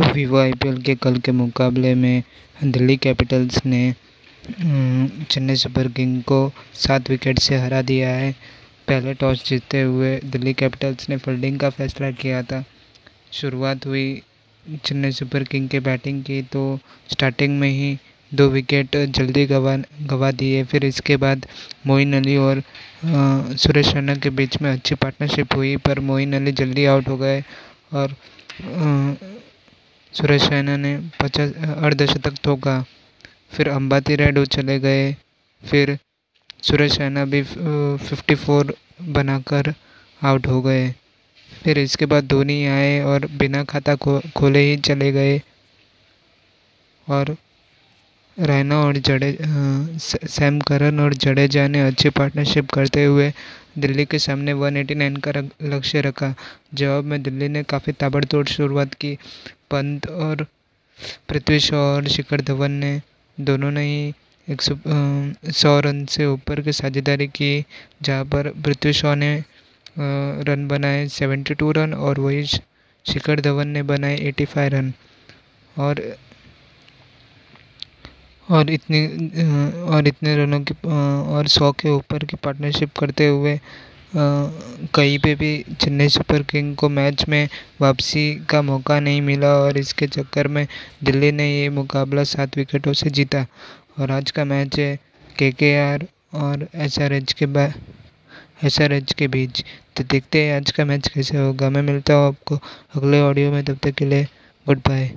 तो Vivo IPL के कल के मुकाबले में दिल्ली कैपिटल्स ने चेन्नई सुपर किंग को सात विकेट से हरा दिया है। पहले टॉस जीतते हुए दिल्ली कैपिटल्स ने फील्डिंग का फैसला किया था। शुरुआत हुई चेन्नई सुपर किंग के बैटिंग की तो स्टार्टिंग में ही दो विकेट जल्दी गवा गवा दिए। फिर इसके बाद मोइन अली और सुरेश रैना के बीच में अच्छी पार्टनरशिप हुई, पर मोइन अली जल्दी आउट हो गए और सुरेश रैना ने पचास, अर्धशतक ठोका। फिर अंबाती रेडो चले गए। फिर सुरेश रैना भी फिफ्टी फोर बनाकर आउट हो गए। फिर इसके बाद धोनी आए और बिना खाता खो, खोले ही चले गए। और रैना और जडे सैम करन और जडेजा ने अच्छी पार्टनरशिप करते हुए दिल्ली के सामने 189 का लक्ष्य रखा। जवाब में दिल्ली ने काफ़ी ताबड़तोड़ शुरुआत की। पंत और पृथ्वी शॉ और शिखर धवन ने दोनों ने ही एक सौ रन से ऊपर की साझेदारी की, जहाँ पर पृथ्वी शॉ ने रन बनाए सेवेंटी टू रन और वही शिखर धवन ने बनाए एटी फाइव रन। और और इतने और इतने रनों की और सौ के ऊपर की पार्टनरशिप करते हुए कहीं पे भी चेन्नई सुपर किंग को मैच में वापसी का मौका नहीं मिला और इसके चक्कर में दिल्ली ने ये मुकाबला सात विकेटों से जीता। और आज का मैच है के के आर और एस आर एच के बा एस आर एच के बीच। तो देखते हैं आज का मैच कैसे होगा। मैं मिलता हूँ आपको अगले ऑडियो में, तब तक के लिए गुड बाय